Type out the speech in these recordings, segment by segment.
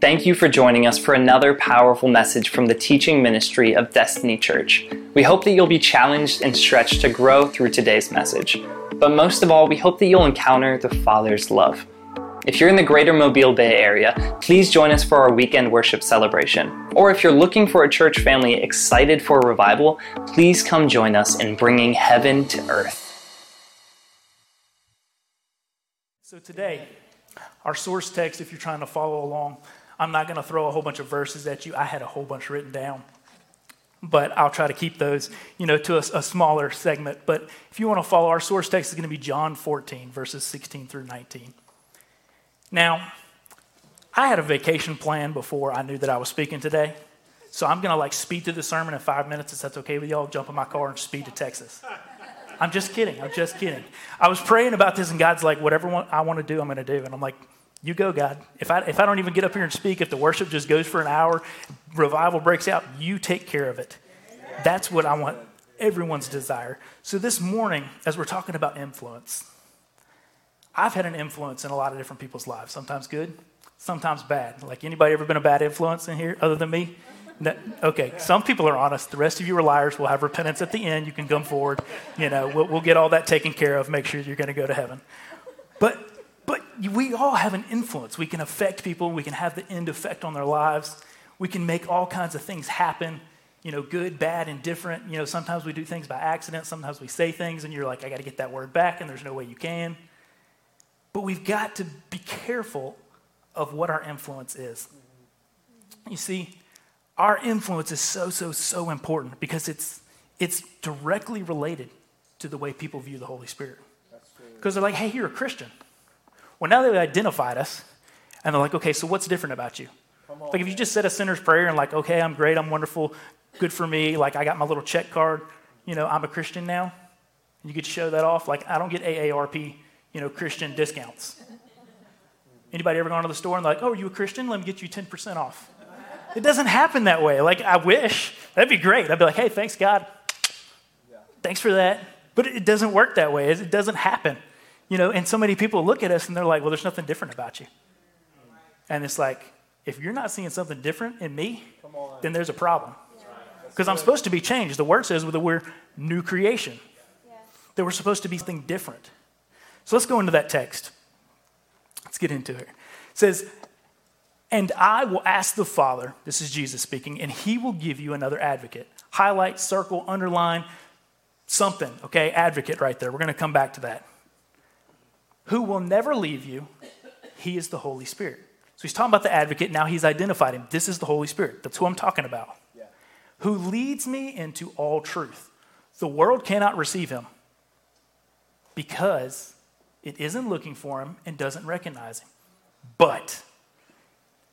Thank you for joining us for another powerful message from the teaching ministry of Destiny Church. We hope that you'll be challenged and stretched to grow through today's message. But most of all, we hope that you'll encounter the Father's love. If you're in the greater Mobile Bay area, please join us for our weekend worship celebration. Or if you're looking for a church family excited for revival, please come join us in bringing heaven to earth. So today, our source text, if you're trying to follow along, I'm not going to throw a whole bunch of verses at you. I had a whole bunch written down. But I'll try to keep those, you know, to a, a smaller segment. But if you want to follow, our source text is going to be John 14, verses 16 through 19. Now, I had a vacation plan before I knew that I was speaking today. So I'm going to like speed through the sermon in five minutes. If that's okay with y'all, jump in my car and speed to Texas. I'm just kidding. I'm just kidding. I was praying about this, and God's like, whatever I want to do, I'm going to do. And I'm like, you go, God. If I, if I don't even get up here and speak, if the worship just goes for an hour, revival breaks out, you take care of it. That's what I want everyone's desire. So this morning, as we're talking about influence, I've had an influence in a lot of different people's lives. Sometimes good, sometimes bad. Like anybody ever been a bad influence in here other than me? No, okay, some people are honest. The rest of you are liars. We'll have repentance at the end. You can come forward. You know, we'll, we'll get all that taken care of. Make sure you're going to go to heaven. But but we all have an influence. We can affect people, we can have the end effect on their lives, we can make all kinds of things happen. You know, good, bad, indifferent. You know, sometimes we do things by accident, sometimes we say things, and you're like, I got to get that word back, and there's no way you can. But we've got to be careful of what our influence is. You see, our influence is so, so, so important because it's, it's directly related to the way people view the Holy Spirit. Because they're like, hey, you're a Christian. Well, now they've identified us, and they're like, okay, so what's different about you? Like, if you just said a sinner's prayer and, like, okay, I'm great, I'm wonderful, good for me, like, I got my little check card, you know, I'm a Christian now, you could show that off. Like, I don't get AARP, you know, Christian discounts. Anybody ever gone to the store and, like, oh, are you a Christian? Let me get you 10% off. It doesn't happen that way. Like, I wish. That'd be great. I'd be like, hey, thanks, God. Thanks for that. But it doesn't work that way. It doesn't happen. You know, and so many people look at us and they're like, well, there's nothing different about you. And it's like, if you're not seeing something different in me, then there's a problem. Because I'm supposed to be changed. The word says that we're new creation, that we're supposed to be something different. So let's go into that text. Let's get into it. It says, And I will ask the Father, this is Jesus speaking, and he will give you another advocate. Highlight, circle, underline, something, okay? Advocate right there. We're going to come back to that who will never leave you. He is the Holy Spirit. So he's talking about the advocate. Now he's identified him. This is the Holy Spirit. That's who I'm talking about. Yeah. Who leads me into all truth. The world cannot receive him because it isn't looking for him and doesn't recognize him. But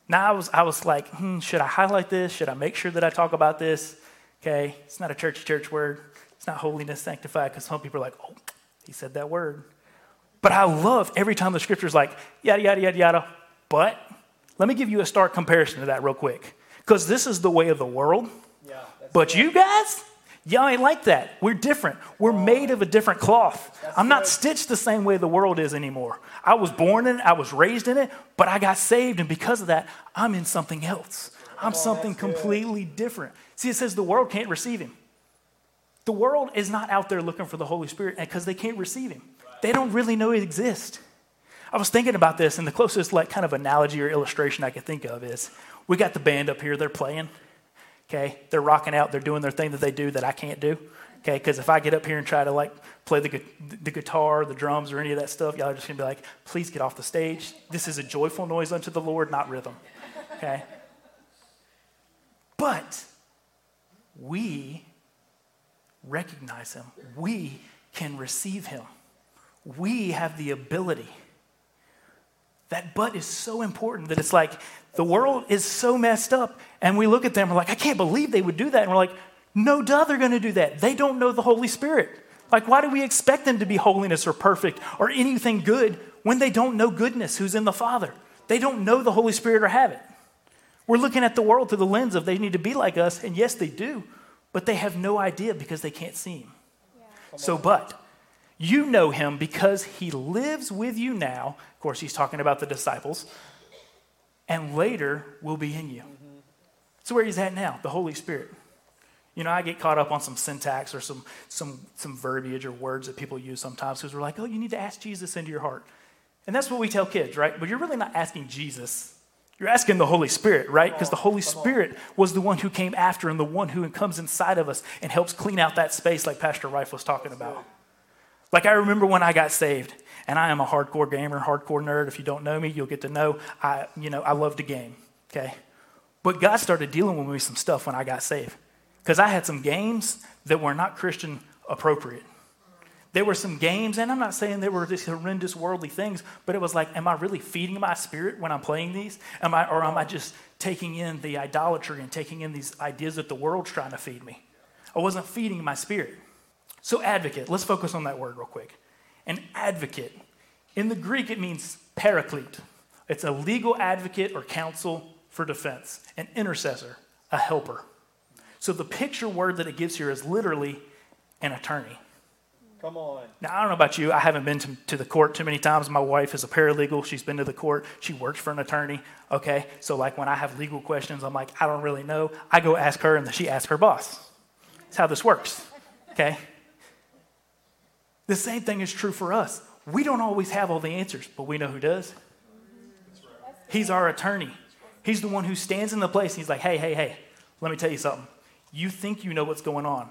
now I was, I was like, hmm, should I highlight this? Should I make sure that I talk about this? Okay, it's not a church church word. It's not holiness sanctified because some people are like, oh, he said that word. But I love every time the scripture's like, yada, yada, yada, yada. But let me give you a stark comparison to that real quick. Because this is the way of the world. Yeah, but you guys, y'all ain't like that. We're different. We're oh. made of a different cloth. I'm not good. stitched the same way the world is anymore. I was born in it, I was raised in it, but I got saved, and because of that, I'm in something else. I'm oh, something completely good. different. See, it says the world can't receive him. The world is not out there looking for the Holy Spirit because they can't receive him they don't really know it exists. I was thinking about this, and the closest like kind of analogy or illustration I could think of is we got the band up here, they're playing. Okay, they're rocking out, they're doing their thing that they do that I can't do. Okay, because if I get up here and try to like play the, the guitar, the drums, or any of that stuff, y'all are just gonna be like, please get off the stage. This is a joyful noise unto the Lord, not rhythm. Okay? But we recognize him, we can receive him we have the ability. That but is so important that it's like the world is so messed up, and we look at them, we're like, I can't believe they would do that. And we're like, no duh, they're gonna do that. They don't know the Holy Spirit. Like, why do we expect them to be holiness or perfect or anything good when they don't know goodness who's in the Father? They don't know the Holy Spirit or have it. We're looking at the world through the lens of they need to be like us, and yes, they do, but they have no idea because they can't see Him. Yeah. So, but you know him because he lives with you now. Of course, he's talking about the disciples. and later will be in you. Mm-hmm. So where he's at now, the Holy Spirit. You know, I get caught up on some syntax or some some some verbiage or words that people use sometimes because we're like, oh, you need to ask Jesus into your heart. And that's what we tell kids, right? But you're really not asking Jesus. You're asking the Holy Spirit, right? Because the Holy Spirit was the one who came after and the one who comes inside of us and helps clean out that space like Pastor Rife was talking about. Like I remember when I got saved, and I am a hardcore gamer, hardcore nerd. If you don't know me, you'll get to know I, you know, I love to game. Okay, but God started dealing with me some stuff when I got saved, because I had some games that were not Christian appropriate. There were some games, and I'm not saying they were these horrendous worldly things, but it was like, am I really feeding my spirit when I'm playing these? Am I, or am I just taking in the idolatry and taking in these ideas that the world's trying to feed me? I wasn't feeding my spirit. So, advocate, let's focus on that word real quick. An advocate. In the Greek, it means paraclete. It's a legal advocate or counsel for defense, an intercessor, a helper. So the picture word that it gives here is literally an attorney. Come on. Now, I don't know about you. I haven't been to, to, the court too many times. My wife is a paralegal. She's been to the court. She works for an attorney. Okay. So, like, when I have legal questions, I'm like, I don't really know. I go ask her, and then she asks her boss. That's how this works. Okay. The same thing is true for us. We don't always have all the answers, but we know who does. He's our attorney. He's the one who stands in the place. He's like, hey, hey, hey, let me tell you something. You think you know what's going on,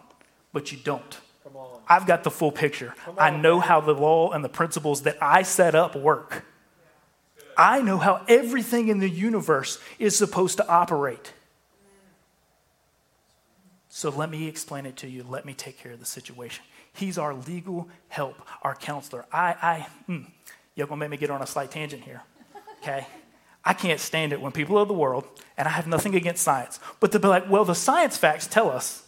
but you don't. I've got the full picture. I know how the law and the principles that I set up work. I know how everything in the universe is supposed to operate. So let me explain it to you. Let me take care of the situation. He's our legal help, our counselor. I, I, hmm, you're going to make me get on a slight tangent here, okay? I can't stand it when people of the world, and I have nothing against science, but to be like, well, the science facts tell us.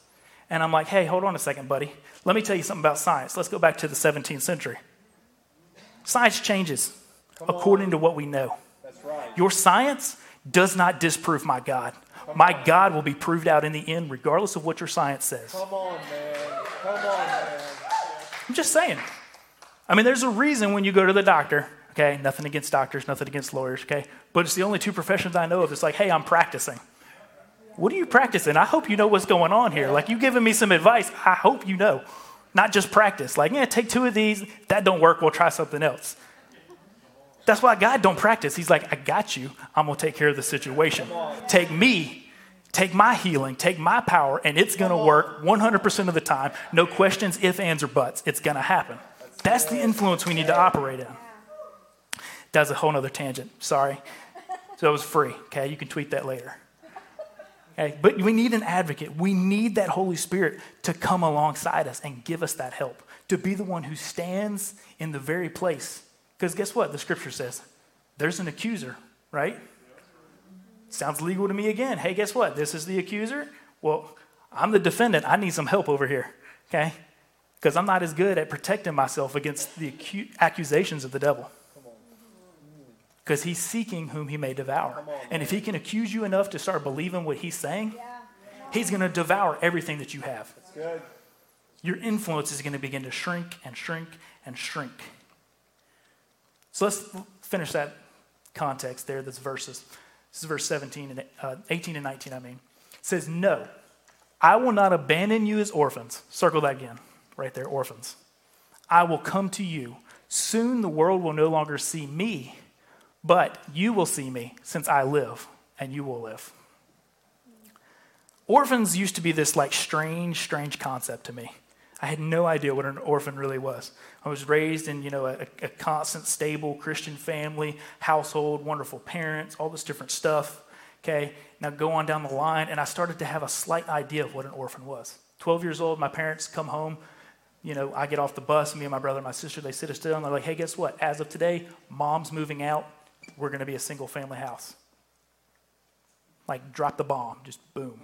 And I'm like, hey, hold on a second, buddy. Let me tell you something about science. Let's go back to the 17th century. Science changes according to what we know. That's right. Your science does not disprove my God. Come my on. God will be proved out in the end, regardless of what your science says. Come on, man. Come on, man. I'm just saying. I mean, there's a reason when you go to the doctor, okay? Nothing against doctors, nothing against lawyers, okay? But it's the only two professions I know of. It's like, hey, I'm practicing. What are you practicing? I hope you know what's going on here. Like, you giving me some advice. I hope you know. Not just practice. Like, yeah, take two of these. That don't work. We'll try something else. That's why God don't practice. He's like, I got you. I'm going to take care of the situation. Take me take my healing, take my power, and it's going to work 100% of the time. No questions, if, ands, or buts. It's going to happen. That's the influence we need to operate in. That's a whole other tangent. Sorry. So it was free. Okay, you can tweet that later. Okay, but we need an advocate. We need that Holy Spirit to come alongside us and give us that help, to be the one who stands in the very place. Because guess what? The scripture says there's an accuser, right? Sounds legal to me again. Hey, guess what? This is the accuser. Well, I'm the defendant. I need some help over here, okay? Because I'm not as good at protecting myself against the acu- accusations of the devil. Because he's seeking whom he may devour. On, and if he can accuse you enough to start believing what he's saying, yeah. he's going to devour everything that you have. That's good. Your influence is going to begin to shrink and shrink and shrink. So let's finish that context there, those verses. This is verse 17 and uh, 18 and 19, I mean. It says, No, I will not abandon you as orphans. Circle that again, right there, orphans. I will come to you. Soon the world will no longer see me, but you will see me, since I live, and you will live. Orphans used to be this like strange, strange concept to me. I had no idea what an orphan really was. I was raised in, you know, a, a, constant, stable Christian family, household, wonderful parents, all this different stuff. Okay, now go on down the line, and I started to have a slight idea of what an orphan was. 12 years old, my parents come home. You know, I get off the bus, me and my brother and my sister, they sit us down, they're like, hey, guess what? As of today, mom's moving out. We're going to be a single family house. Like, drop the bomb, just boom.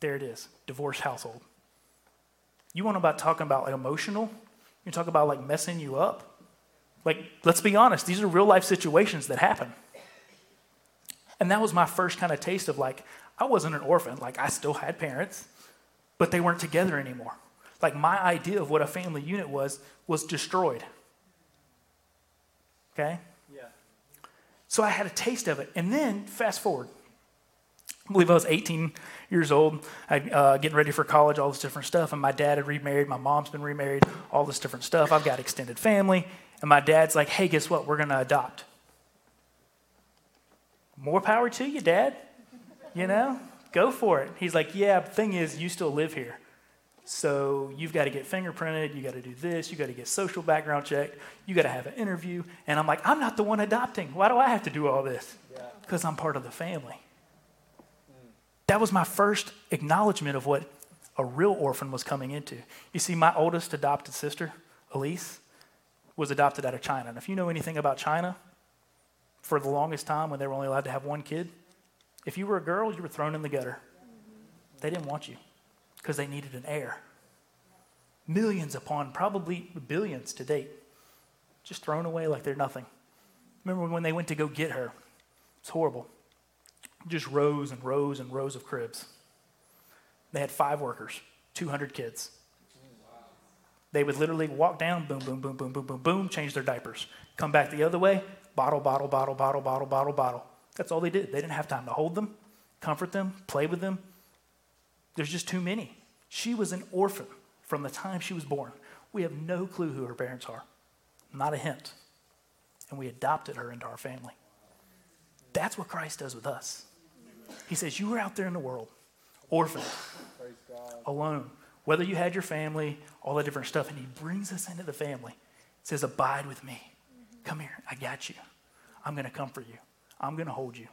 There it is, divorced household. You want about talking about like emotional? You talk about like messing you up? Like, let's be honest, these are real life situations that happen. And that was my first kind of taste of like, I wasn't an orphan. Like, I still had parents, but they weren't together anymore. Like, my idea of what a family unit was was destroyed. Okay? Yeah. So I had a taste of it. And then, fast forward, I believe I was 18 years old, I, uh, getting ready for college, all this different stuff. And my dad had remarried, my mom's been remarried, all this different stuff. I've got extended family. And my dad's like, hey, guess what? We're going to adopt. More power to you, dad. You know, go for it. He's like, yeah, the thing is, you still live here. So you've got to get fingerprinted, you got to do this, you got to get social background checked, you got to have an interview. And I'm like, I'm not the one adopting. Why do I have to do all this? Because I'm part of the family. That was my first acknowledgement of what a real orphan was coming into. You see, my oldest adopted sister, Elise, was adopted out of China. And if you know anything about China, for the longest time when they were only allowed to have one kid, if you were a girl, you were thrown in the gutter. They didn't want you because they needed an heir. Millions upon probably billions to date, just thrown away like they're nothing. Remember when they went to go get her? It's horrible. Just rows and rows and rows of cribs. They had five workers, 200 kids. They would literally walk down, boom, boom, boom, boom, boom, boom, boom, change their diapers. Come back the other way, bottle, bottle, bottle, bottle, bottle, bottle, bottle. That's all they did. They didn't have time to hold them, comfort them, play with them. There's just too many. She was an orphan from the time she was born. We have no clue who her parents are, not a hint. And we adopted her into our family. That's what Christ does with us. He says, You were out there in the world, orphan, alone, whether you had your family, all the different stuff, and He brings us into the family. He says, Abide with me. Come here, I got you. I'm going to comfort you, I'm going to hold you.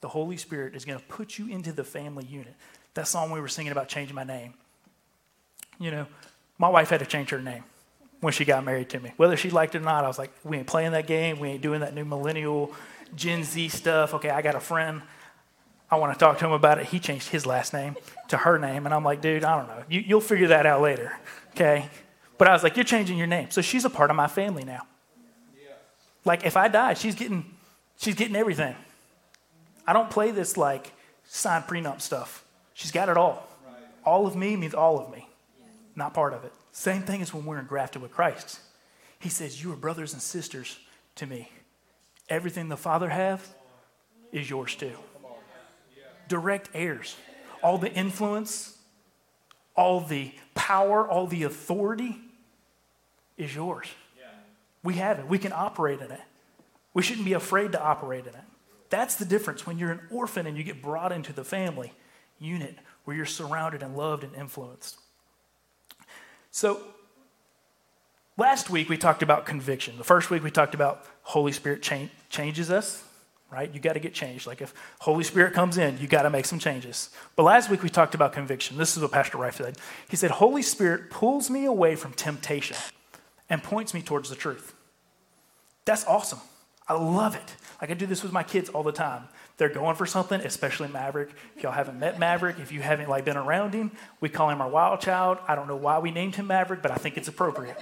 The Holy Spirit is going to put you into the family unit. That song we were singing about changing my name. You know, my wife had to change her name when she got married to me. Whether she liked it or not, I was like, we ain't playing that game. We ain't doing that new millennial Gen Z stuff. Okay, I got a friend. I want to talk to him about it. He changed his last name to her name. And I'm like, dude, I don't know. You, you'll figure that out later. Okay. But I was like, you're changing your name. So she's a part of my family now. Like if I die, she's getting, she's getting everything. I don't play this like sign prenup stuff. She's got it all. All of me means all of me, not part of it. Same thing as when we're engrafted with Christ. He says, You are brothers and sisters to me. Everything the Father have is yours too. Direct heirs. All the influence, all the power, all the authority is yours. We have it. We can operate in it. We shouldn't be afraid to operate in it. That's the difference when you're an orphan and you get brought into the family unit where you're surrounded and loved and influenced. So, last week we talked about conviction. The first week we talked about Holy Spirit cha- changes us, right? You got to get changed. Like if Holy Spirit comes in, you got to make some changes. But last week we talked about conviction. This is what Pastor Rife said. He said, Holy Spirit pulls me away from temptation and points me towards the truth. That's awesome. I love it. Like I do this with my kids all the time. They're going for something, especially Maverick. If y'all haven't met Maverick, if you haven't like been around him, we call him our wild child. I don't know why we named him Maverick, but I think it's appropriate.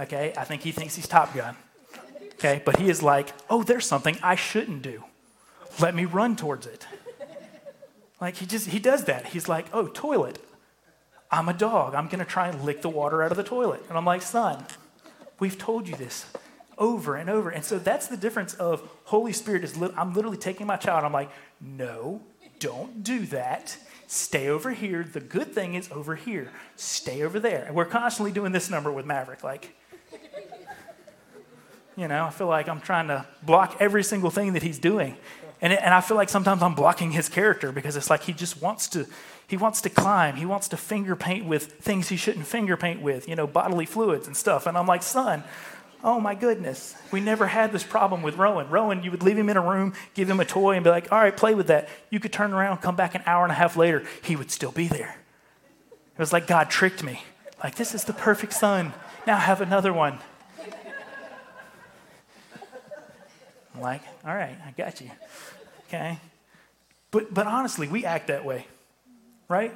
Okay? I think he thinks he's Top Gun. Okay? But he is like, "Oh, there's something I shouldn't do. Let me run towards it." Like he just he does that. He's like, "Oh, toilet. I'm a dog. I'm to try and lick the water out of the toilet." And I'm like, "Son, we've told you this over and over. And so that's the difference of Holy Spirit is li- I'm literally taking my child. I'm like, no, don't do that. Stay over here. The good thing is over here. Stay over there. And we're constantly doing this number with Maverick. Like, you know, I feel like I'm trying to block every single thing that he's doing. And, it, and I feel like sometimes I'm blocking his character because it's like he just wants to, he wants to climb. He wants to finger paint with things he shouldn't finger paint with, you know, bodily fluids and stuff. And I'm like, son, Oh my goodness. We never had this problem with Rowan. Rowan, you would leave him in a room, give him a toy, and be like, all right, play with that. You could turn around, come back an hour and a half later, he would still be there. It was like God tricked me. Like, this is the perfect son. Now have another one. I'm like, all right, I got you. Okay. But, but honestly, we act that way, right?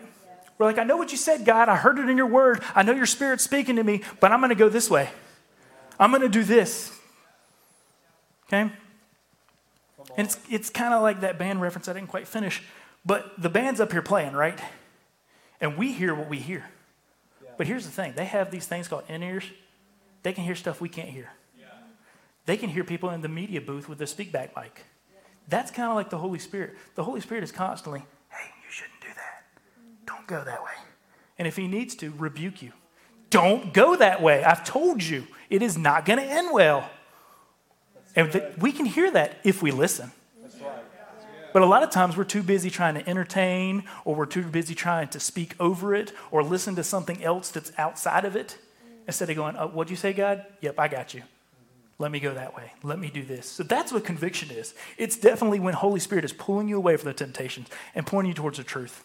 We're like, I know what you said, God. I heard it in your word. I know your spirit's speaking to me, but I'm going to go this way. I'm going to do this. Okay? And it's, it's kind of like that band reference I didn't quite finish, but the band's up here playing, right? And we hear what we hear. But here's the thing they have these things called in ears, they can hear stuff we can't hear. They can hear people in the media booth with the speakback mic. That's kind of like the Holy Spirit. The Holy Spirit is constantly, hey, you shouldn't do that. Don't go that way. And if he needs to, rebuke you. Don't go that way. I've told you, it is not going to end well. And th- we can hear that if we listen. But a lot of times we're too busy trying to entertain, or we're too busy trying to speak over it, or listen to something else that's outside of it, instead of going, oh, What'd you say, God? Yep, I got you. Let me go that way. Let me do this. So that's what conviction is. It's definitely when Holy Spirit is pulling you away from the temptations and pointing you towards the truth.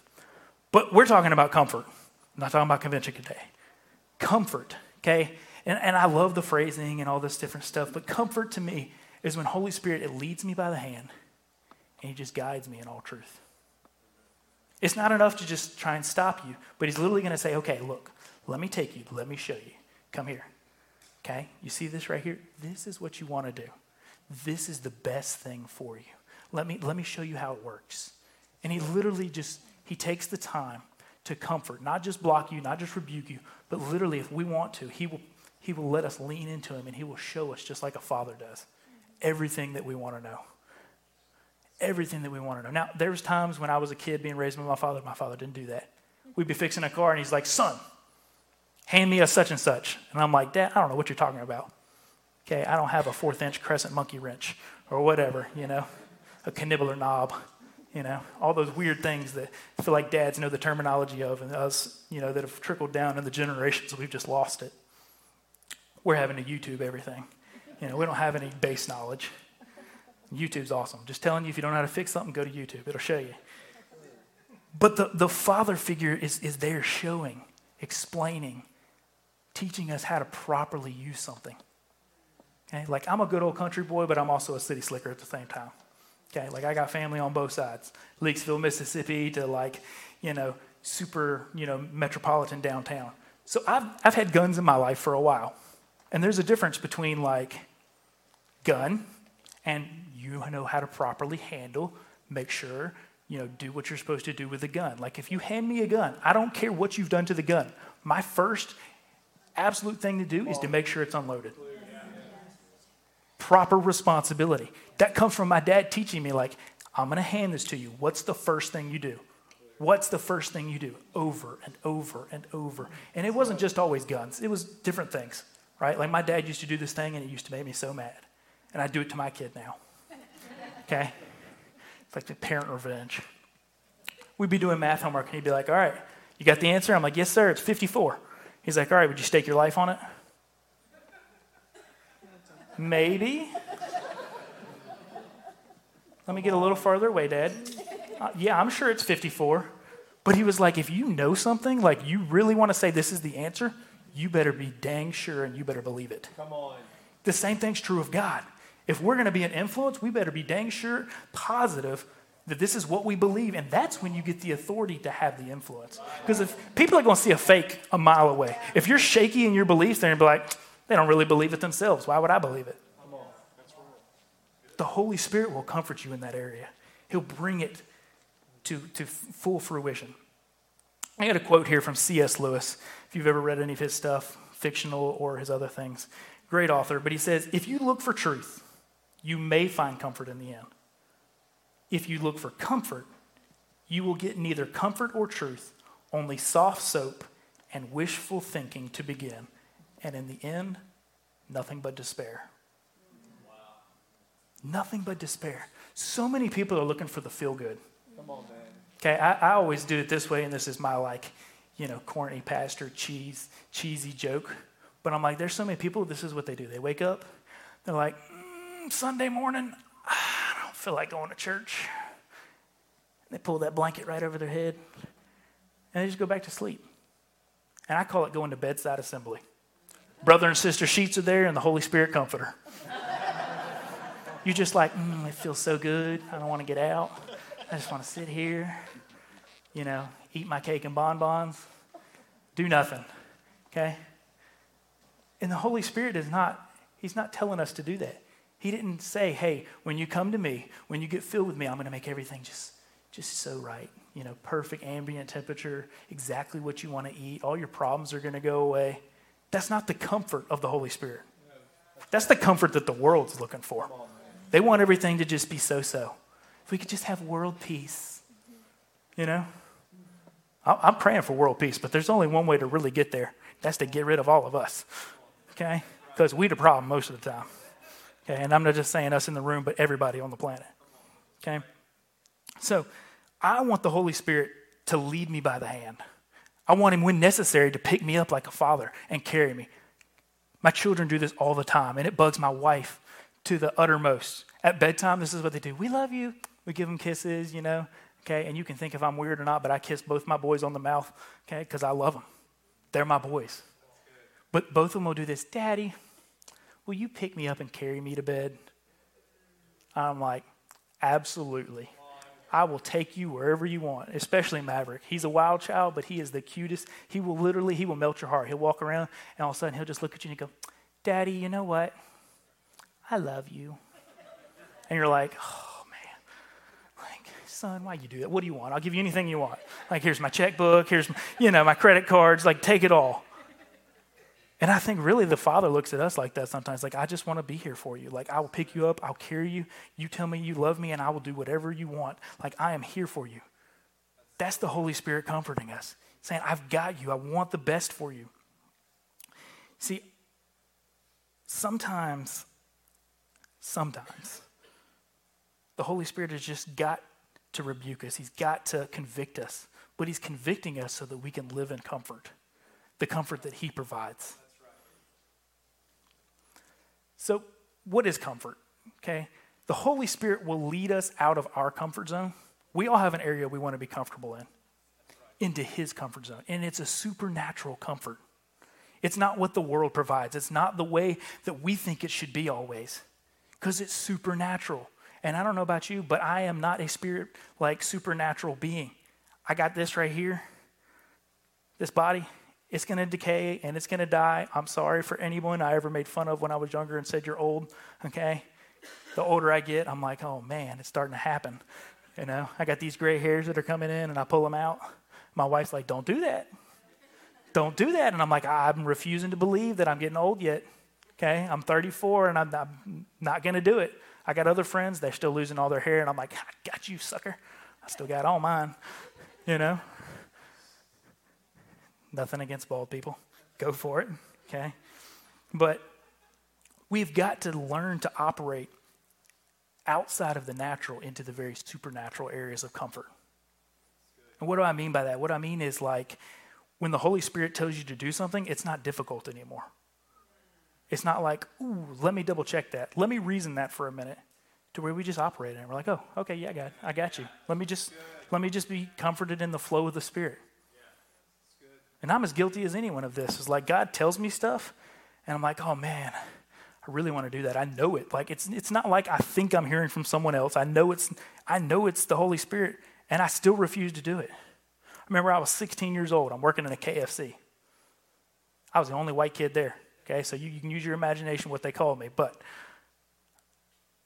But we're talking about comfort. I'm not talking about conviction today. Comfort, okay? And, and I love the phrasing and all this different stuff, but comfort to me is when Holy Spirit, it leads me by the hand and he just guides me in all truth. It's not enough to just try and stop you, but he's literally going to say, okay, look, let me take you, let me show you. Come here. Okay? You see this right here? This is what you want to do. This is the best thing for you. Let me, let me show you how it works. And he literally just, he takes the time to comfort, not just block you, not just rebuke you, but literally, if we want to, he will, he will let us lean into him and he will show us, just like a father does, everything that we want to know. Everything that we want to know. Now, there was times when I was a kid being raised by my father, my father didn't do that. We'd be fixing a car and he's like, son, hand me a such and such. And I'm like, Dad, I don't know what you're talking about. Okay, I don't have a fourth inch crescent monkey wrench or whatever, you know, a knibbler knob, you know, all those weird things that I feel like dads know the terminology of, and us, you know, that have trickled down in the generations, we've just lost it. We're having to YouTube everything. You know, we don't have any base knowledge. YouTube's awesome. Just telling you if you don't know how to fix something, go to YouTube, it'll show you. But the, the father figure is, is there showing, explaining, teaching us how to properly use something. Okay, like I'm a good old country boy, but I'm also a city slicker at the same time. Okay, like I got family on both sides, Leakesville, Mississippi, to like, you know, super, you know, metropolitan downtown. So I've I've had guns in my life for a while, and there's a difference between like gun and you know how to properly handle, make sure, you know, do what you're supposed to do with the gun. Like if you hand me a gun, I don't care what you've done to the gun. My first absolute thing to do is to make sure it's unloaded. Proper responsibility. That comes from my dad teaching me, like, I'm going to hand this to you. What's the first thing you do? What's the first thing you do? Over and over and over. And it wasn't just always guns, it was different things, right? Like my dad used to do this thing and it used to make me so mad. And I do it to my kid now. Okay? It's like the parent revenge. We'd be doing math homework and he'd be like, All right, you got the answer? I'm like, Yes, sir, it's 54. He's like, All right, would you stake your life on it? Maybe. Let me get a little farther away, Dad. Uh, yeah, I'm sure it's 54. But he was like, if you know something, like you really want to say this is the answer, you better be dang sure and you better believe it. Come on. The same thing's true of God. If we're going to be an influence, we better be dang sure, positive that this is what we believe. And that's when you get the authority to have the influence. Because if people are going to see a fake a mile away, if you're shaky in your beliefs, they're going to be like, they don't really believe it themselves. Why would I believe it? The Holy Spirit will comfort you in that area. He'll bring it to, to full fruition. I got a quote here from C.S. Lewis. If you've ever read any of his stuff, fictional or his other things, great author. But he says, if you look for truth, you may find comfort in the end. If you look for comfort, you will get neither comfort or truth, only soft soap and wishful thinking to begin. And in the end, nothing but despair. Nothing but despair. So many people are looking for the feel good. Come on, man. Okay, I, I always do it this way, and this is my like, you know, corny pastor cheese, cheesy joke. But I'm like, there's so many people, this is what they do. They wake up, they're like, mm, Sunday morning, feel like going to church. They pull that blanket right over their head, and they just go back to sleep. And I call it going to bedside assembly. Brother and sister sheets are there, and the Holy Spirit comforter. You're just like, mm, it feels so good. I don't want to get out. I just want to sit here, you know, eat my cake and bonbons, do nothing. Okay? And the Holy Spirit is not, He's not telling us to do that. He didn't say, hey, when you come to me, when you get filled with me, I'm going to make everything just, just so right. You know, perfect ambient temperature, exactly what you want to eat. All your problems are going to go away. That's not the comfort of the Holy Spirit. That's the comfort that the world's looking for. They want everything to just be so so. If we could just have world peace, you know? I'm praying for world peace, but there's only one way to really get there. That's to get rid of all of us, okay? Because we the problem most of the time. Okay, and I'm not just saying us in the room, but everybody on the planet. Okay? So I want the Holy Spirit to lead me by the hand. I want him, when necessary, to pick me up like a father and carry me. My children do this all the time, and it bugs my wife to the uttermost. At bedtime, this is what they do. We love you. We give them kisses, you know, okay? And you can think if I'm weird or not, but I kiss both my boys on the mouth, okay, because I love them. They're my boys. But both of them will do this Daddy, will you pick me up and carry me to bed? I'm like, Absolutely. I will take you wherever you want, especially Maverick. He's a wild child, but he is the cutest. He will literally, he will melt your heart. He'll walk around, and all of a sudden, he'll just look at you and go, Daddy, you know what? I love you. And you're like, oh, man. Like, son, why you do that? What do you want? I'll give you anything you want. Like, here's my checkbook. Here's, you know, my credit cards. Like, take it all. And I think really the Father looks at us like that sometimes. Like, I just want to be here for you. Like, I will pick you up, I'll carry you. You tell me you love me, and I will do whatever you want. Like, I am here for you. That's the Holy Spirit comforting us, saying, I've got you. I want the best for you. See, sometimes, sometimes, the Holy Spirit has just got to rebuke us, He's got to convict us. But He's convicting us so that we can live in comfort, the comfort that He provides. So, what is comfort? Okay. The Holy Spirit will lead us out of our comfort zone. We all have an area we want to be comfortable in, into His comfort zone. And it's a supernatural comfort. It's not what the world provides, it's not the way that we think it should be always, because it's supernatural. And I don't know about you, but I am not a spirit like supernatural being. I got this right here, this body. It's going to decay and it's going to die. I'm sorry for anyone I ever made fun of when I was younger and said you're old, okay? The older I get, I'm like, oh man, it's starting to happen. You know, I got these gray hairs that are coming in and I pull them out. My wife's like, don't do that. Don't do that. And I'm like, I'm refusing to believe that I'm getting old yet. Okay, I'm 34 and I'm, not going to do it. I got other friends, they're still losing all their hair, and I'm like, I got you, sucker. I still got all mine, you know? Nothing against bald people. Go for it, okay? But we've got to learn to operate outside of the natural into the very supernatural areas of comfort. And what do I mean by that? What I mean is like when the Holy Spirit tells you to do something, it's not difficult anymore. It's not like, ooh, let me double check that. Let me reason that for a minute. To where we just operate in it. We're like, oh, okay, yeah, God, I got you. Let me just let me just be comforted in the flow of the Spirit. And I'm as guilty as anyone of this. It's like God tells me stuff, and I'm like, oh man, I really want to do that. I know it. Like it's it's not like I think I'm hearing from someone else. I know it's I know it's the Holy Spirit, and I still refuse to do it. I remember I was 16 years old. I'm working in a KFC. I was the only white kid there. Okay, so you, you can use your imagination what they called me. But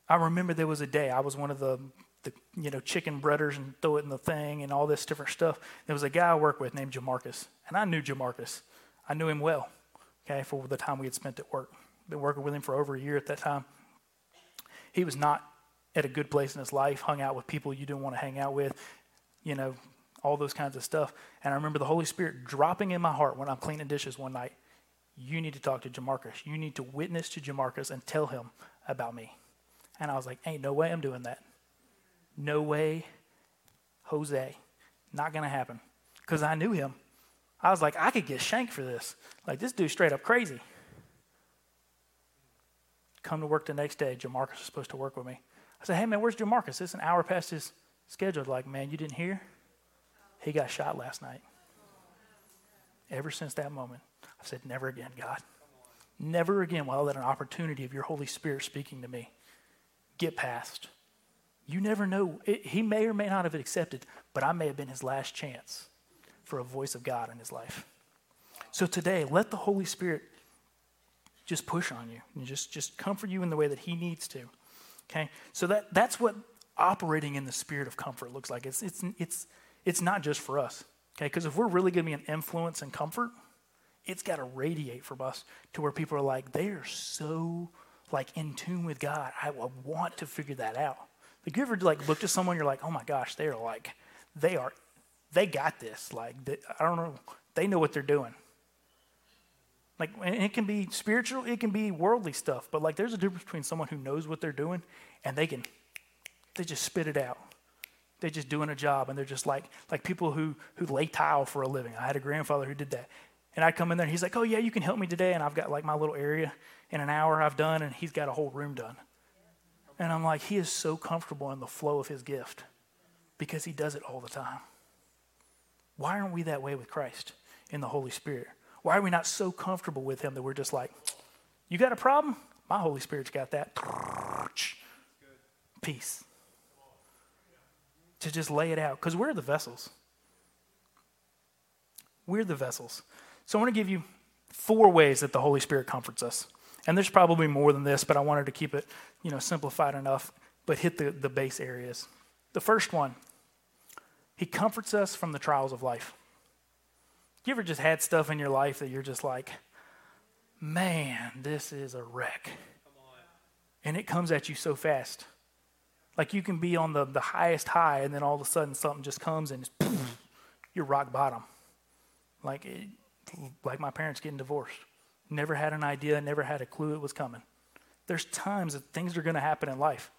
I remember there was a day I was one of the the you know chicken breaders and throw it in the thing and all this different stuff. There was a guy I worked with named Jamarcus, and I knew Jamarcus. I knew him well, okay, for the time we had spent at work. Been working with him for over a year at that time. He was not at a good place in his life, hung out with people you didn't want to hang out with, you know, all those kinds of stuff. And I remember the Holy Spirit dropping in my heart when I'm cleaning dishes one night. You need to talk to Jamarcus. You need to witness to Jamarcus and tell him about me. And I was like, ain't no way I'm doing that. No way, Jose. Not going to happen. Because I knew him. I was like, I could get shanked for this. Like, this dude's straight up crazy. Come to work the next day. Jamarcus was supposed to work with me. I said, hey, man, where's Jamarcus? It's an hour past his schedule. Like, man, you didn't hear? He got shot last night. Ever since that moment, I've said, never again, God. Never again will I let an opportunity of your Holy Spirit speaking to me get past. You never know. It, he may or may not have accepted, but I may have been his last chance for a voice of God in his life. So today, let the Holy Spirit just push on you and just, just comfort you in the way that he needs to. Okay? So that, that's what operating in the spirit of comfort looks like. It's, it's, it's, it's not just for us. Okay? Because if we're really going to be an influence and comfort, it's got to radiate from us to where people are like, they are so like in tune with God. I want to figure that out. Like you ever like looked at someone, you're like, oh my gosh, they're like, they are, they got this. Like they, I don't know, they know what they're doing. Like it can be spiritual, it can be worldly stuff, but like there's a difference between someone who knows what they're doing and they can, they just spit it out. They're just doing a job, and they're just like like people who who lay tile for a living. I had a grandfather who did that, and I'd come in there, and he's like, "Oh yeah, you can help me today," and I've got like my little area in an hour I've done, and he's got a whole room done. And I'm like, he is so comfortable in the flow of his gift because he does it all the time. Why aren't we that way with Christ in the Holy Spirit? Why are we not so comfortable with him that we're just like, you got a problem? My Holy Spirit's got that. Peace. To just lay it out because we're the vessels. We're the vessels. So I want to give you four ways that the Holy Spirit comforts us. And there's probably more than this, but I wanted to keep it, you know, simplified enough, but hit the, the base areas. The first one, he comforts us from the trials of life. You ever just had stuff in your life that you're just like, man, this is a wreck. And it comes at you so fast. Like you can be on the, the highest high, and then all of a sudden something just comes and you're rock bottom. Like, it, like my parents getting divorced. Never had an idea, never had a clue it was coming. There's times that things are going to happen in life.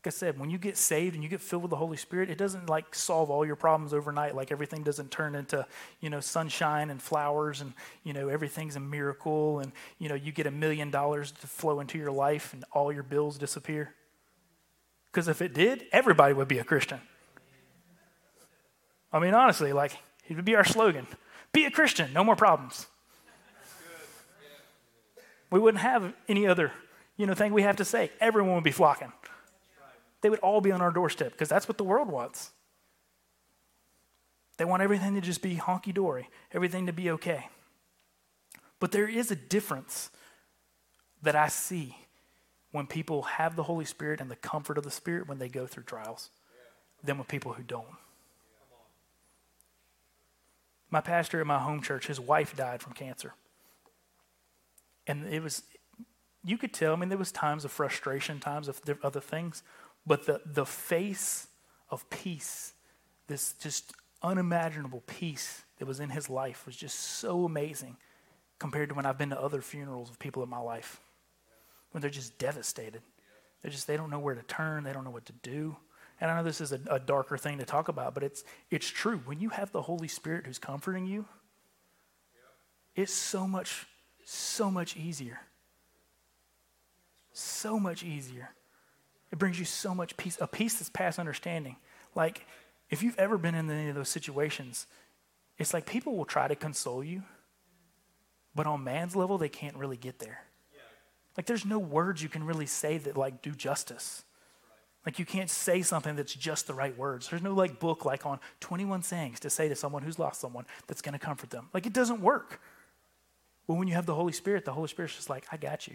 Like I said, when you get saved and you get filled with the Holy Spirit, it doesn't like solve all your problems overnight. Like everything doesn't turn into, you know, sunshine and flowers and, you know, everything's a miracle and, you know, you get a million dollars to flow into your life and all your bills disappear. Because if it did, everybody would be a Christian. I mean, honestly, like, it would be our slogan be a Christian, no more problems we wouldn't have any other, you know, thing we have to say. Everyone would be flocking. They would all be on our doorstep because that's what the world wants. They want everything to just be honky dory, everything to be okay. But there is a difference that I see when people have the Holy Spirit and the comfort of the Spirit when they go through trials than with people who don't. My pastor at my home church, his wife died from cancer. And it was, you could tell, I mean, there was times of frustration, times of other things, but the, the face of peace, this just unimaginable peace that was in his life was just so amazing compared to when I've been to other funerals of people in my life when they're just devastated. They're just, they don't know where to turn, they don't know what to do. And I know this is a, a darker thing to talk about, but it's, it's true. When you have the Holy Spirit who's comforting you, it's so much so much easier. So much easier. It brings you so much peace, a peace that's past understanding. Like, if you've ever been in any of those situations, it's like people will try to console you, but on man's level, they can't really get there. Like, there's no words you can really say that, like, do justice. Like, you can't say something that's just the right words. There's no, like, book, like, on 21 sayings to say to someone who's lost someone that's going to comfort them. Like, it doesn't work. But when you have the Holy Spirit, the Holy Spirit's just like, I got you.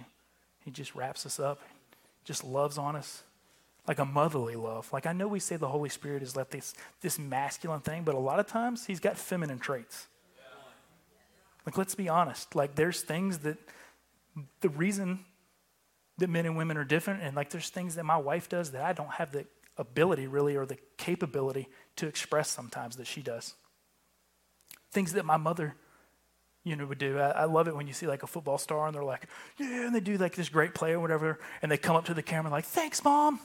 He just wraps us up, just loves on us like a motherly love. Like I know we say the Holy Spirit is like this, this masculine thing, but a lot of times he's got feminine traits. Like let's be honest. Like there's things that the reason that men and women are different, and like there's things that my wife does that I don't have the ability really or the capability to express sometimes that she does. Things that my mother you know, would do. I, I, love it when you see like a football star and they're like, yeah, and they do like this great play or whatever, and they come up to the camera like, thanks, mom.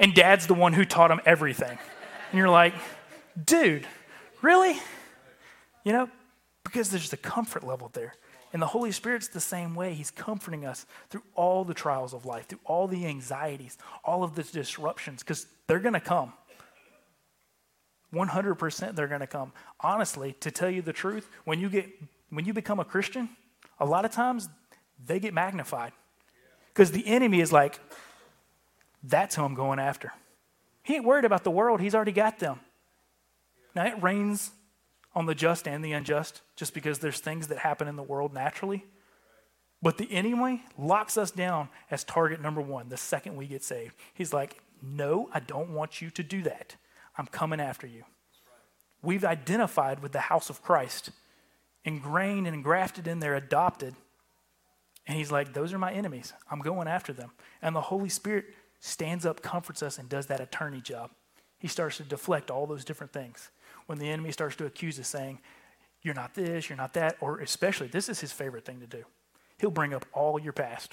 And dad's the one who taught them everything. And you're like, dude, really? You know, because there's the comfort level there. And the Holy Spirit's the same way. He's comforting us through all the trials of life, through all the anxieties, all of the disruptions, because they're going to come. 100% they're going to come. Honestly, to tell you the truth, when you get when you become a Christian, a lot of times they get magnified. Because the enemy is like, that's who I'm going after. He ain't worried about the world, he's already got them. Now, it rains on the just and the unjust just because there's things that happen in the world naturally. But the enemy locks us down as target number one the second we get saved. He's like, No, I don't want you to do that. I'm coming after you. We've identified with the house of Christ ingrained and engrafted in there, adopted. And he's like, Those are my enemies. I'm going after them. And the Holy Spirit stands up, comforts us, and does that attorney job. He starts to deflect all those different things. When the enemy starts to accuse us, saying, You're not this, you're not that, or especially, this is his favorite thing to do. He'll bring up all your past,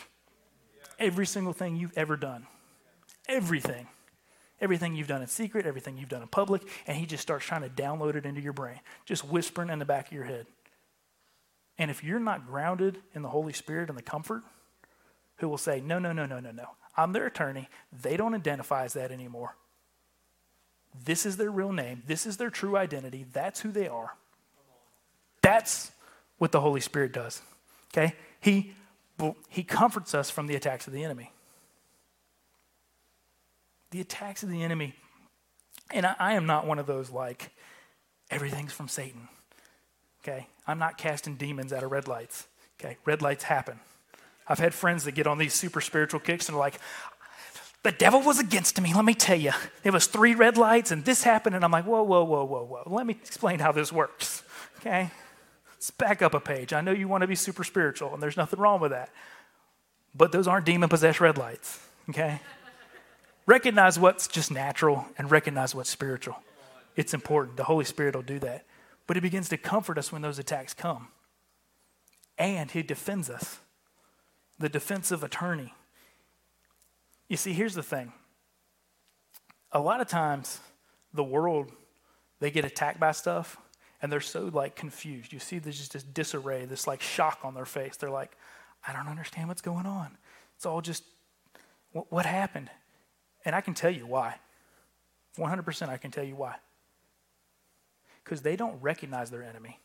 every single thing you've ever done, everything. Everything you've done in secret, everything you've done in public, and he just starts trying to download it into your brain, just whispering in the back of your head. And if you're not grounded in the Holy Spirit and the comfort, who will say, No, no, no, no, no, no. I'm their attorney. They don't identify as that anymore. This is their real name. This is their true identity. That's who they are. That's what the Holy Spirit does. Okay? He, he comforts us from the attacks of the enemy. The attacks of the enemy. And I, I am not one of those like, everything's from Satan. Okay? I'm not casting demons out of red lights. Okay? Red lights happen. I've had friends that get on these super spiritual kicks and are like, the devil was against me. Let me tell you. It was three red lights and this happened. And I'm like, whoa, whoa, whoa, whoa, whoa. Let me explain how this works. Okay? Let's back up a page. I know you want to be super spiritual and there's nothing wrong with that. But those aren't demon possessed red lights. Okay? recognize what's just natural and recognize what's spiritual. It's important. The Holy Spirit will do that. But He begins to comfort us when those attacks come. And He defends us. The defensive attorney. You see, here's the thing. A lot of times, the world, they get attacked by stuff and they're so like confused. You see, there's just this disarray, this like shock on their face. They're like, I don't understand what's going on. It's all just, what, what happened? And I can tell you why. 100% I can tell you why. Because they don't recognize their enemy.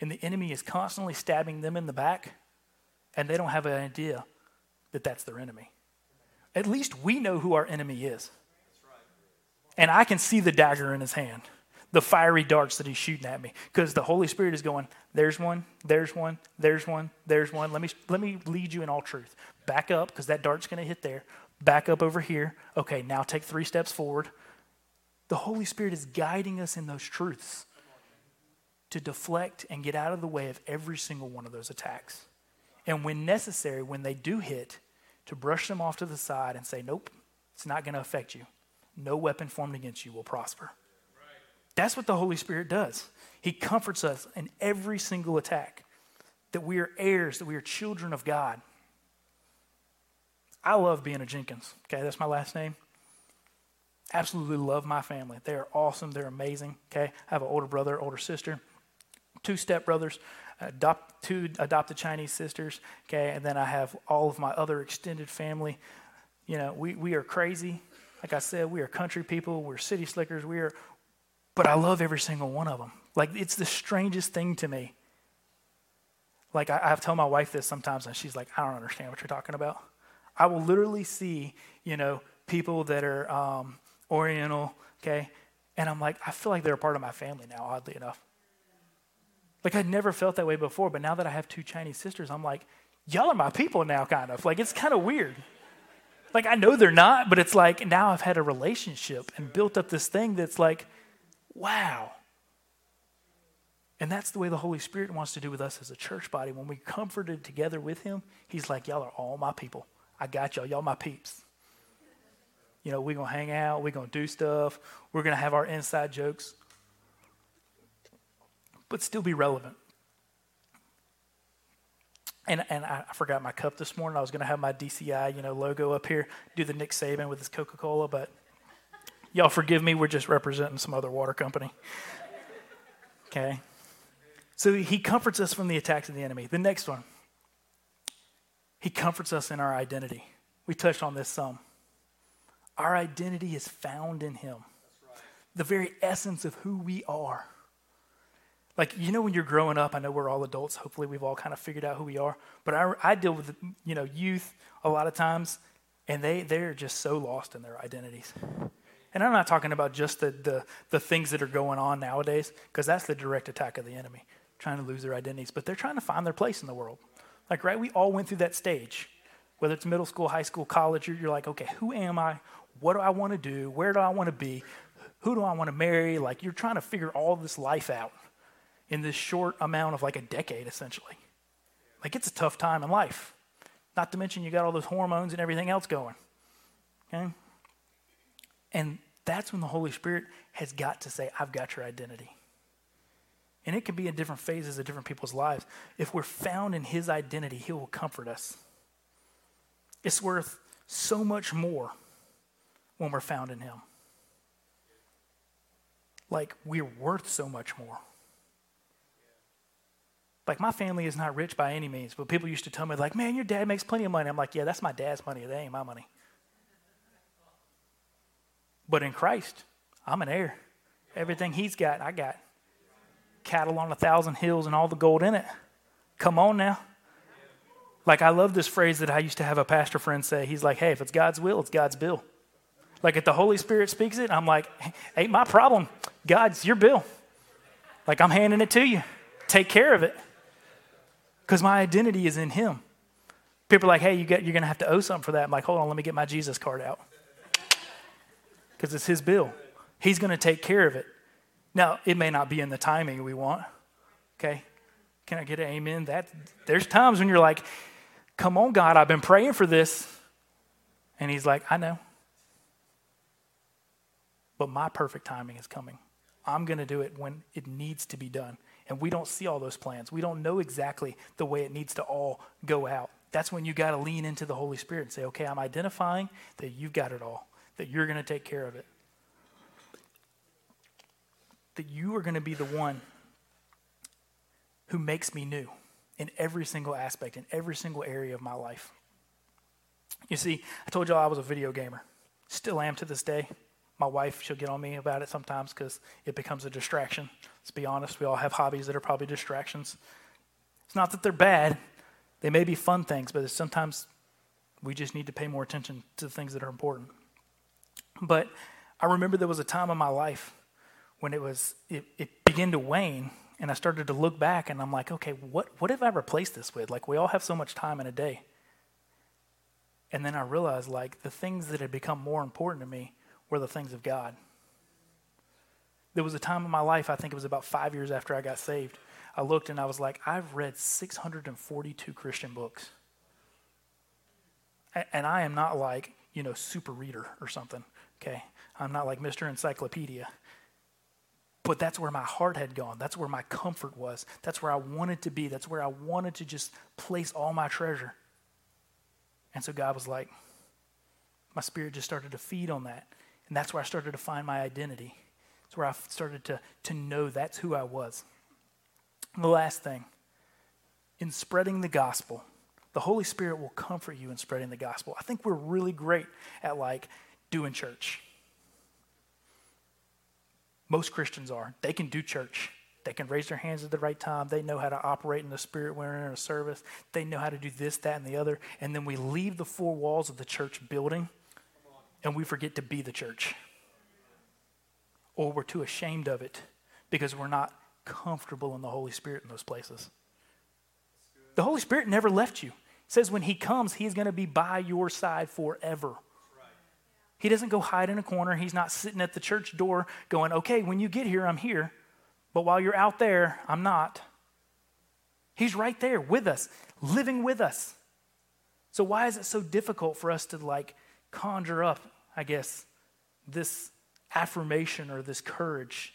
And the enemy is constantly stabbing them in the back, and they don't have an idea that that's their enemy. At least we know who our enemy is. And I can see the dagger in his hand, the fiery darts that he's shooting at me, because the Holy Spirit is going, there's one, there's one, there's one, there's one. Let me, let me lead you in all truth. Back up, because that dart's going to hit there. Back up over here. Okay, now take three steps forward. The Holy Spirit is guiding us in those truths to deflect and get out of the way of every single one of those attacks. And when necessary, when they do hit, to brush them off to the side and say, nope, it's not going to affect you. No weapon formed against you will prosper. That's what the Holy Spirit does. He comforts us in every single attack, that we are heirs, that we are children of God. I love being a Jenkins. Okay, that's my last name. Absolutely love my family. They are awesome. They're amazing. Okay, I have an older brother, older sister, two stepbrothers adopt two adopted Chinese sisters, okay, and then I have all of my other extended family. You know, we, we are crazy. Like I said, we are country people, we're city slickers, we are, but I love every single one of them. Like, it's the strangest thing to me. Like, I, I've told my wife this sometimes, and she's like, I don't understand what you're talking about. I will literally see, you know, people that are um, Oriental, okay, and I'm like, I feel like they're a part of my family now, oddly enough. Like I'd never felt that way before, but now that I have two Chinese sisters, I'm like, y'all are my people now, kind of. Like it's kind of weird. Like I know they're not, but it's like now I've had a relationship and built up this thing that's like, wow. And that's the way the Holy Spirit wants to do with us as a church body. When we comforted together with Him, He's like, y'all are all my people. I got y'all. Y'all my peeps. You know, we're going to hang out. We're going to do stuff. We're going to have our inside jokes but still be relevant. And, and I forgot my cup this morning. I was going to have my DCI, you know, logo up here, do the Nick Saban with his Coca Cola, but y'all forgive me. We're just representing some other water company. Okay. So he comforts us from the attacks of the enemy. The next one, he comforts us in our identity. We touched on this some. Our identity is found in him, the very essence of who we are. Like, you know, when you're growing up, I know we're all adults. Hopefully, we've all kind of figured out who we are. But I, I deal with, you know, youth a lot of times, and they, they're just so lost in their identities. And I'm not talking about just the, the, the things that are going on nowadays, because that's the direct attack of the enemy, trying to lose their identities. But they're trying to find their place in the world. Like, right, we all went through that stage. Whether it's middle school, high school, college, you're, you're like, okay, who am I? What do I want to do? Where do I want to be? Who do I want to marry? Like, you're trying to figure all this life out in this short amount of like a decade, essentially. Like it's a tough time in life. Not to mention you got all those hormones and everything else going. Okay? And that's when the Holy Spirit has got to say, I've got your identity. And it can be in different phases of different people's lives. If we're found in His identity, He will comfort us. It's worth so much more when we're found in Him. Like, we're worth so much more. Like, my family is not rich by any means, but people used to tell me, like, man, your dad makes plenty of money. I'm like, yeah, that's my dad's money. That ain't my money. But in Christ, I'm an heir. Everything he's got, I got. Cattle on a thousand hills and all the gold in it. Come on now. Like, I love this phrase that I used to have a pastor friend say. He's like, hey, if it's God's will, it's God's bill. Like, if the Holy Spirit speaks it, I'm like, ain't my problem. God's your bill. Like, I'm handing it to you. Take care of it. Because my identity is in Him. People are like, hey, you get, you're going to have to owe something for that. I'm like, hold on, let me get my Jesus card out because it's His bill. He's going to take care of it. Now, it may not be in the timing we want. Okay? Can I get an amen? That there's times when you're like, "Come on, God, I've been praying for this." And he's like, "I know. But my perfect timing is coming. I'm going to do it when it needs to be done." And we don't see all those plans. We don't know exactly the way it needs to all go out. That's when you got to lean into the Holy Spirit and say, "Okay, I'm identifying that you've got it all that you're going to take care of it. That you are going to be the one who makes me new in every single aspect, in every single area of my life. You see, I told y'all I was a video gamer. Still am to this day. My wife, she'll get on me about it sometimes because it becomes a distraction. Let's be honest, we all have hobbies that are probably distractions. It's not that they're bad, they may be fun things, but sometimes we just need to pay more attention to the things that are important. But I remember there was a time in my life when it was it, it began to wane and I started to look back and I'm like, okay, what what have I replaced this with? Like we all have so much time in a day. And then I realized like the things that had become more important to me were the things of God. There was a time in my life, I think it was about five years after I got saved. I looked and I was like, I've read 642 Christian books. And I am not like, you know, super reader or something. Okay? I'm not like Mr. Encyclopedia. But that's where my heart had gone. That's where my comfort was. That's where I wanted to be. That's where I wanted to just place all my treasure. And so God was like, my spirit just started to feed on that. And that's where I started to find my identity. It's where I started to, to know that's who I was. And the last thing, in spreading the gospel, the Holy Spirit will comfort you in spreading the gospel. I think we're really great at like doing church. Most Christians are. They can do church. They can raise their hands at the right time. They know how to operate in the spirit when we're in a service. They know how to do this, that, and the other. And then we leave the four walls of the church building and we forget to be the church. Or we're too ashamed of it because we're not comfortable in the Holy Spirit in those places. The Holy Spirit never left you. It says when He comes, He's going to be by your side forever. He doesn't go hide in a corner. He's not sitting at the church door going, okay, when you get here, I'm here. But while you're out there, I'm not. He's right there with us, living with us. So, why is it so difficult for us to like conjure up, I guess, this affirmation or this courage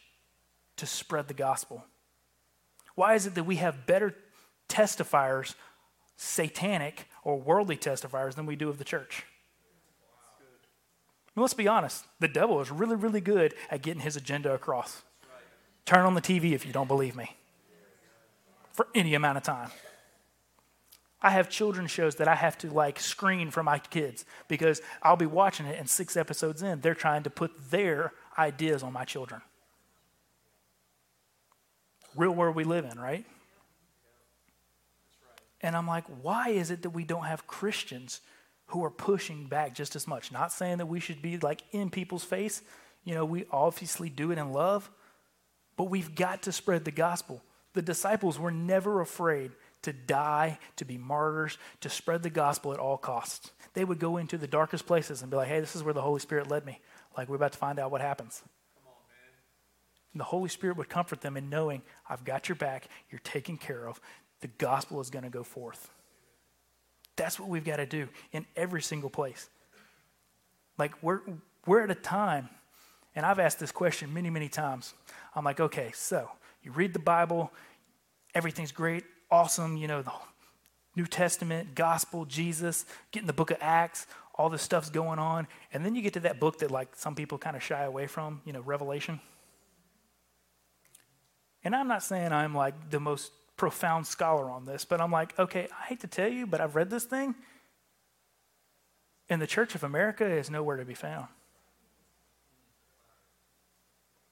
to spread the gospel? Why is it that we have better testifiers, satanic or worldly testifiers, than we do of the church? let's be honest, the devil is really, really good at getting his agenda across. Turn on the TV if you don't believe me for any amount of time. I have children's shows that I have to like screen for my kids because I'll be watching it and six episodes in, they're trying to put their ideas on my children. Real world we live in, right? And I'm like, why is it that we don't have Christians who are pushing back just as much. Not saying that we should be like in people's face. You know, we obviously do it in love, but we've got to spread the gospel. The disciples were never afraid to die, to be martyrs, to spread the gospel at all costs. They would go into the darkest places and be like, hey, this is where the Holy Spirit led me. Like, we're about to find out what happens. And the Holy Spirit would comfort them in knowing, I've got your back, you're taken care of. the gospel is going to go forth. That's what we've got to do in every single place. Like, we're, we're at a time, and I've asked this question many, many times. I'm like, okay, so you read the Bible, everything's great, awesome, you know, the New Testament, gospel, Jesus, getting the book of Acts, all this stuff's going on. And then you get to that book that, like, some people kind of shy away from, you know, Revelation. And I'm not saying I'm like the most profound scholar on this, but I'm like, okay, I hate to tell you, but I've read this thing, and the Church of America is nowhere to be found.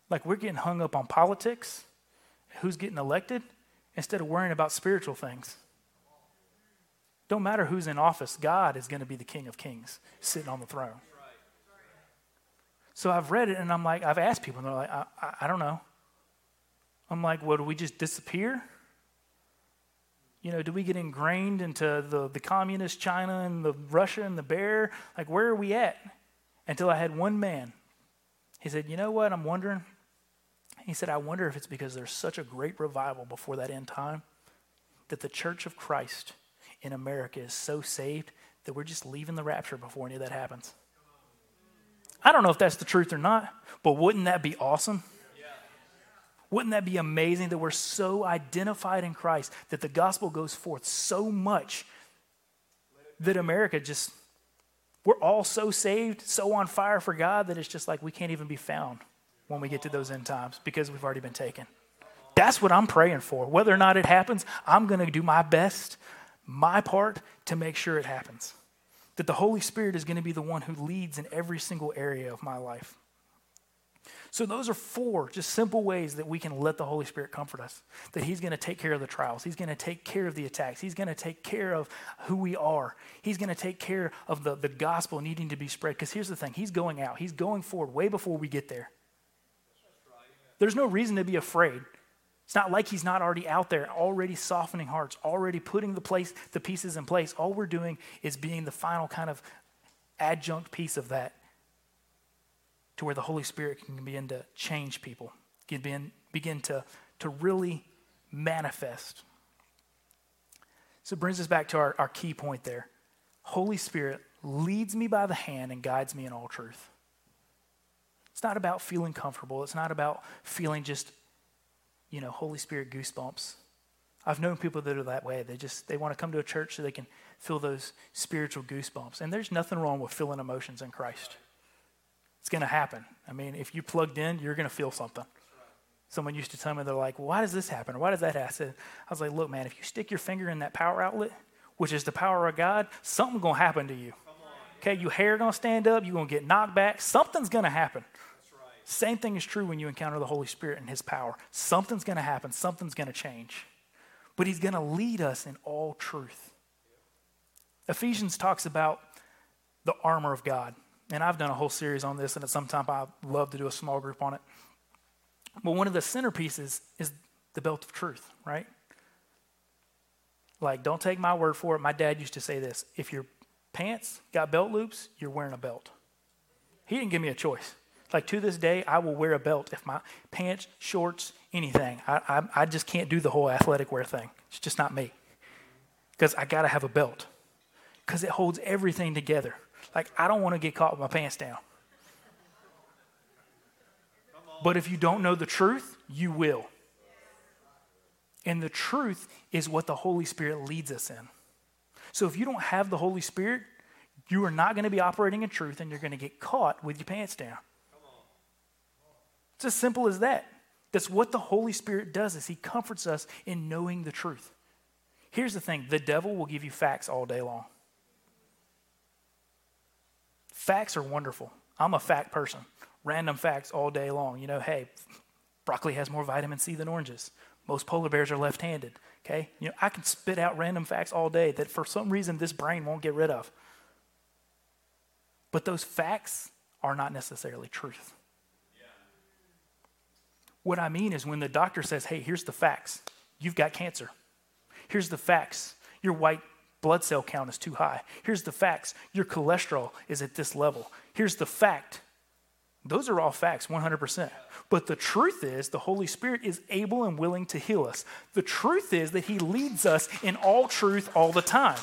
Like, we're getting hung up on politics, who's getting elected, instead of worrying about spiritual things. Don't matter who's in office, God is going to be the King of Kings sitting on the throne. So I've read it and I'm like, I've asked people, and they're like, I, I, I don't know. I'm like, well, do we just disappear? You know, do we get ingrained into the, the communist China and the Russia and the bear? Like, where are we at? Until I had one man. He said, You know what? I'm wondering. He said, I wonder if it's because there's such a great revival before that end time that the church of Christ in America is so saved that we're just leaving the rapture before any of that happens. I don't know if that's the truth or not, but wouldn't that be awesome? Wouldn't that be amazing that we're so identified in Christ that the gospel goes forth so much that America just, we're all so saved, so on fire for God that it's just like we can't even be found when we get to those end times because we've already been taken. That's what I'm praying for. Whether or not it happens, I'm going to do my best, my part, to make sure it happens. That the Holy Spirit is going to be the one who leads in every single area of my life. So, those are four just simple ways that we can let the Holy Spirit comfort us. That He's going to take care of the trials, He's going to take care of the attacks, He's going to take care of who we are, He's going to take care of the, the gospel needing to be spread. Because here's the thing He's going out, He's going forward way before we get there. There's no reason to be afraid. It's not like he's not already out there, already softening hearts, already putting the place, the pieces in place. All we're doing is being the final kind of adjunct piece of that to where the Holy Spirit can begin to change people, can begin, begin to, to really manifest. So it brings us back to our, our key point there. Holy Spirit leads me by the hand and guides me in all truth. It's not about feeling comfortable. It's not about feeling just, you know, Holy Spirit goosebumps. I've known people that are that way. They just they want to come to a church so they can feel those spiritual goosebumps. And there's nothing wrong with feeling emotions in Christ. It's going to happen. I mean, if you plugged in, you're going to feel something. Someone used to tell me, they're like, why does this happen? Or why does that happen? I was like, look, man, if you stick your finger in that power outlet, which is the power of God, something's going to happen to you. Okay, your hair going to stand up, you're going to get knocked back, something's going to happen. Same thing is true when you encounter the Holy Spirit and His power. Something's going to happen, something's going to change. But He's going to lead us in all truth. Ephesians talks about the armor of God. And I've done a whole series on this, and at some time I'd love to do a small group on it. But one of the centerpieces is the belt of truth, right? Like, don't take my word for it. My dad used to say this if your pants got belt loops, you're wearing a belt. He didn't give me a choice. Like, to this day, I will wear a belt if my pants, shorts, anything. I, I, I just can't do the whole athletic wear thing. It's just not me. Because I got to have a belt, because it holds everything together. Like, I don't want to get caught with my pants down. But if you don't know the truth, you will. And the truth is what the Holy Spirit leads us in. So if you don't have the Holy Spirit, you are not going to be operating in truth and you're going to get caught with your pants down. It's as simple as that. That's what the Holy Spirit does is he comforts us in knowing the truth. Here's the thing, the devil will give you facts all day long. Facts are wonderful. I'm a fact person. Random facts all day long. You know, hey, broccoli has more vitamin C than oranges. Most polar bears are left handed. Okay? You know, I can spit out random facts all day that for some reason this brain won't get rid of. But those facts are not necessarily truth. What I mean is when the doctor says, hey, here's the facts, you've got cancer. Here's the facts, your white blood cell count is too high. Here's the facts your cholesterol is at this level. Here's the fact Those are all facts, 100%. But the truth is, the Holy Spirit is able and willing to heal us. The truth is that He leads us in all truth all the time.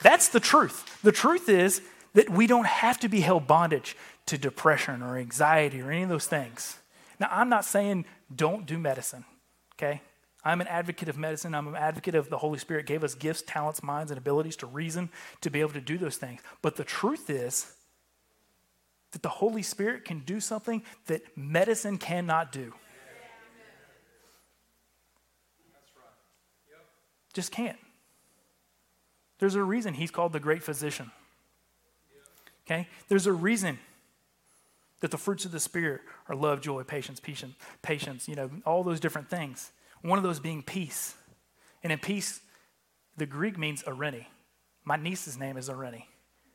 That's the truth. The truth is that we don't have to be held bondage to depression or anxiety or any of those things. Now, I'm not saying don't do medicine, okay? I'm an advocate of medicine. I'm an advocate of the Holy Spirit gave us gifts, talents, minds, and abilities to reason to be able to do those things. But the truth is that the Holy Spirit can do something that medicine cannot do. Just can't. There's a reason he's called the great physician. Okay? There's a reason that the fruits of the Spirit are love, joy, patience, patience, patience, you know, all those different things. One of those being peace. And in peace, the Greek means Irene. My niece's name is Irene.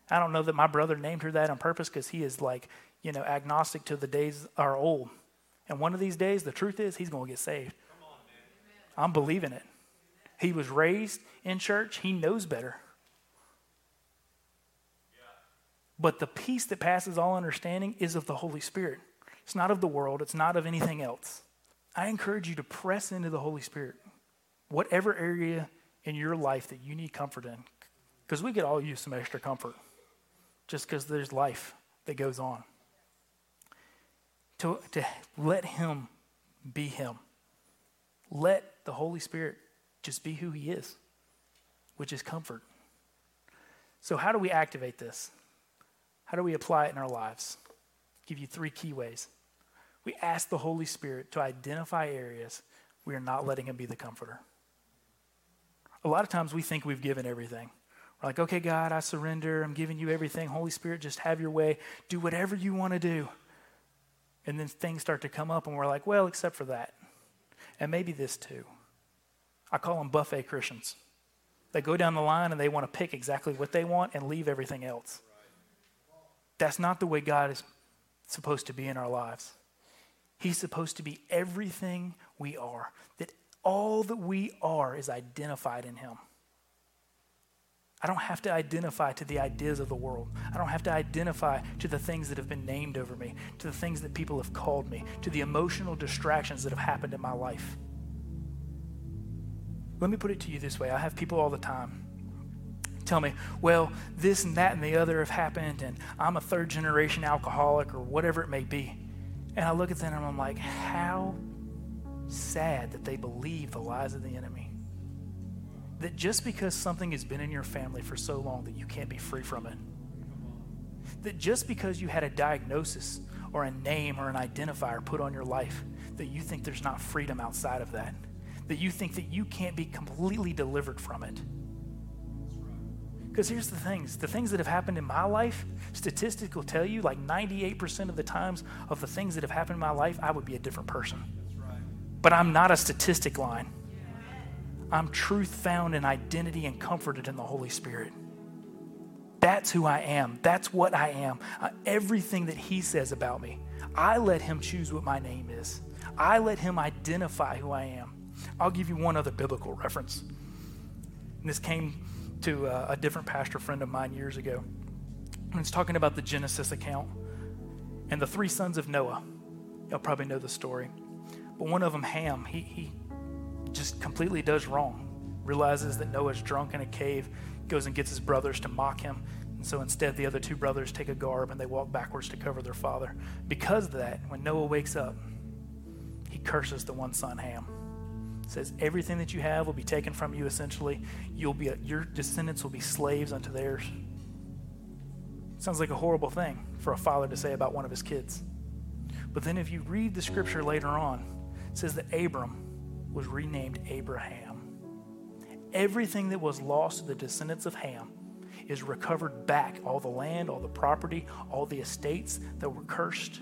I don't know that my brother named her that on purpose because he is like, you know, agnostic to the days are old. And one of these days, the truth is, he's going to get saved. On, I'm believing it. He was raised in church, he knows better. But the peace that passes all understanding is of the Holy Spirit. It's not of the world, it's not of anything else. I encourage you to press into the Holy Spirit, whatever area in your life that you need comfort in, because we could all use some extra comfort just because there's life that goes on. To, to let Him be Him. Let the Holy Spirit just be who He is, which is comfort. So, how do we activate this? How do we apply it in our lives? I'll give you three key ways. We ask the Holy Spirit to identify areas we are not letting Him be the comforter. A lot of times we think we've given everything. We're like, okay, God, I surrender. I'm giving you everything. Holy Spirit, just have your way. Do whatever you want to do. And then things start to come up, and we're like, well, except for that. And maybe this too. I call them buffet Christians. They go down the line and they want to pick exactly what they want and leave everything else. That's not the way God is supposed to be in our lives. He's supposed to be everything we are, that all that we are is identified in Him. I don't have to identify to the ideas of the world. I don't have to identify to the things that have been named over me, to the things that people have called me, to the emotional distractions that have happened in my life. Let me put it to you this way I have people all the time tell me, well, this and that and the other have happened, and I'm a third generation alcoholic or whatever it may be. And I look at them and I'm like, how sad that they believe the lies of the enemy that just because something has been in your family for so long that you can't be free from it. That just because you had a diagnosis or a name or an identifier put on your life, that you think there's not freedom outside of that. That you think that you can't be completely delivered from it. Because here's the things the things that have happened in my life, statistics will tell you like 98% of the times of the things that have happened in my life, I would be a different person. But I'm not a statistic line. I'm truth found in identity and comforted in the Holy Spirit. That's who I am. That's what I am. Uh, everything that He says about me, I let Him choose what my name is. I let Him identify who I am. I'll give you one other biblical reference. And this came to a, a different pastor friend of mine years ago. And it's talking about the Genesis account and the three sons of Noah. Y'all probably know the story. But one of them, Ham, he, he just completely does wrong. Realizes that Noah's drunk in a cave, goes and gets his brothers to mock him. And so instead, the other two brothers take a garb and they walk backwards to cover their father. Because of that, when Noah wakes up, he curses the one son, Ham. Says, Everything that you have will be taken from you essentially. You'll be, your descendants will be slaves unto theirs. Sounds like a horrible thing for a father to say about one of his kids. But then if you read the scripture later on, it says that Abram, was renamed Abraham. Everything that was lost to the descendants of Ham is recovered back all the land, all the property, all the estates that were cursed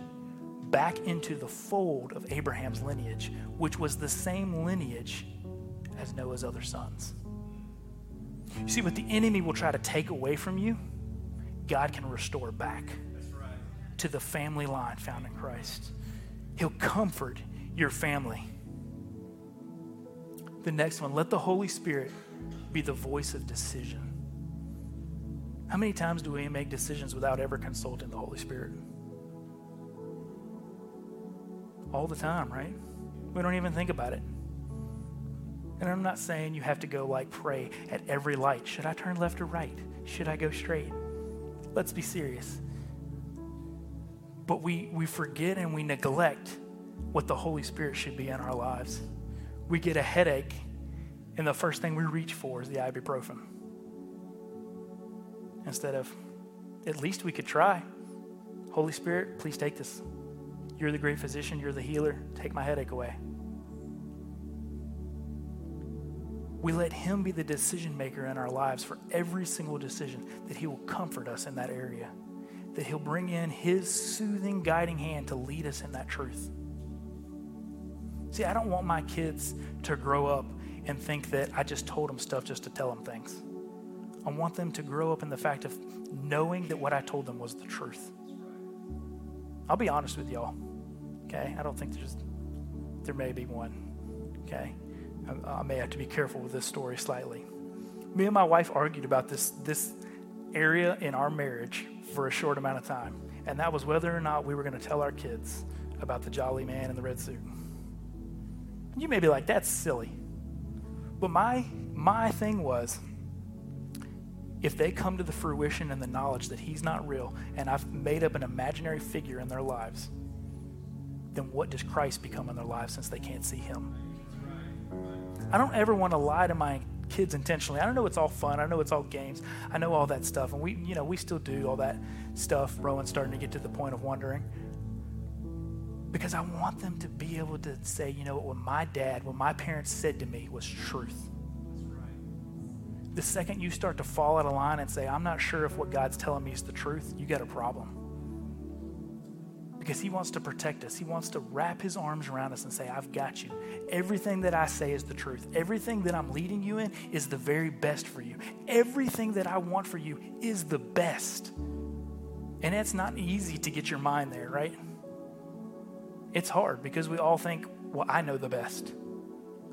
back into the fold of Abraham's lineage, which was the same lineage as Noah's other sons. You see, what the enemy will try to take away from you, God can restore back to the family line found in Christ. He'll comfort your family. The next one, let the Holy Spirit be the voice of decision. How many times do we make decisions without ever consulting the Holy Spirit? All the time, right? We don't even think about it. And I'm not saying you have to go like pray at every light. Should I turn left or right? Should I go straight? Let's be serious. But we, we forget and we neglect what the Holy Spirit should be in our lives. We get a headache, and the first thing we reach for is the ibuprofen. Instead of, at least we could try. Holy Spirit, please take this. You're the great physician, you're the healer. Take my headache away. We let Him be the decision maker in our lives for every single decision, that He will comfort us in that area, that He'll bring in His soothing, guiding hand to lead us in that truth. See, I don't want my kids to grow up and think that I just told them stuff just to tell them things. I want them to grow up in the fact of knowing that what I told them was the truth. I'll be honest with y'all. Okay? I don't think there's there may be one. Okay? I, I may have to be careful with this story slightly. Me and my wife argued about this this area in our marriage for a short amount of time, and that was whether or not we were going to tell our kids about the jolly man in the red suit. You may be like, that's silly. But my my thing was if they come to the fruition and the knowledge that he's not real and I've made up an imaginary figure in their lives, then what does Christ become in their lives since they can't see him? I don't ever want to lie to my kids intentionally. I don't know it's all fun. I know it's all games. I know all that stuff. And we, you know, we still do all that stuff. Rowan's starting to get to the point of wondering. Because I want them to be able to say, you know what, my dad, what my parents said to me was truth the second you start to fall out of line and say, I'm not sure if what God's telling me is the truth, you got a problem. Because He wants to protect us. He wants to wrap His arms around us and say, I've got you. Everything that I say is the truth. Everything that I'm leading you in is the very best for you. Everything that I want for you is the best. And it's not easy to get your mind there, right? It's hard because we all think, well, I know the best.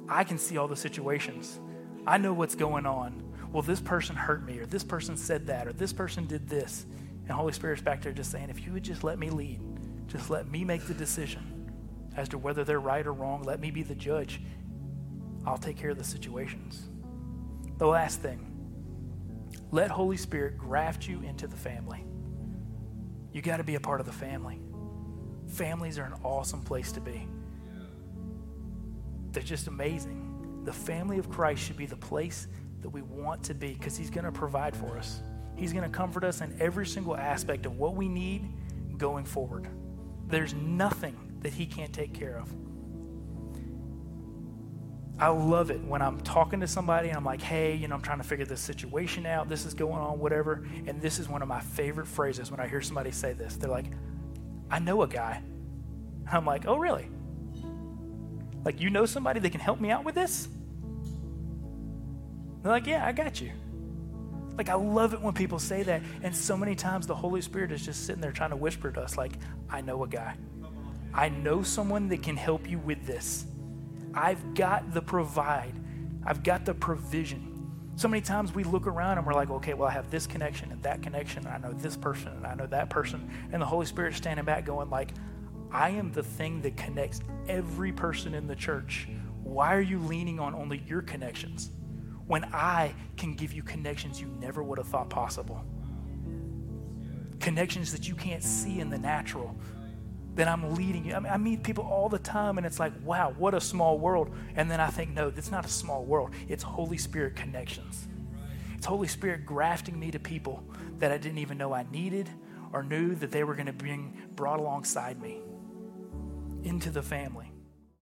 I can see all the situations. I know what's going on well, this person hurt me, or this person said that, or this person did this. And Holy Spirit's back there just saying, if you would just let me lead, just let me make the decision as to whether they're right or wrong, let me be the judge. I'll take care of the situations. The last thing let Holy Spirit graft you into the family. You got to be a part of the family. Families are an awesome place to be. They're just amazing. The family of Christ should be the place that we want to be because He's going to provide for us. He's going to comfort us in every single aspect of what we need going forward. There's nothing that He can't take care of. I love it when I'm talking to somebody and I'm like, hey, you know, I'm trying to figure this situation out. This is going on, whatever. And this is one of my favorite phrases when I hear somebody say this. They're like, I know a guy. I'm like, oh, really? Like, you know somebody that can help me out with this? They're like, yeah, I got you. Like, I love it when people say that. And so many times the Holy Spirit is just sitting there trying to whisper to us, like, I know a guy. I know someone that can help you with this. I've got the provide, I've got the provision. So many times we look around and we're like, okay, well, I have this connection and that connection, and I know this person and I know that person. And the Holy Spirit standing back going, like, I am the thing that connects every person in the church. Why are you leaning on only your connections? When I can give you connections you never would have thought possible. Connections that you can't see in the natural, that I'm leading you. I, mean, I meet people all the time, and it's like, wow, what a small world. And then I think, no, it's not a small world. It's Holy Spirit connections. It's Holy Spirit grafting me to people that I didn't even know I needed or knew that they were going to bring brought alongside me into the family.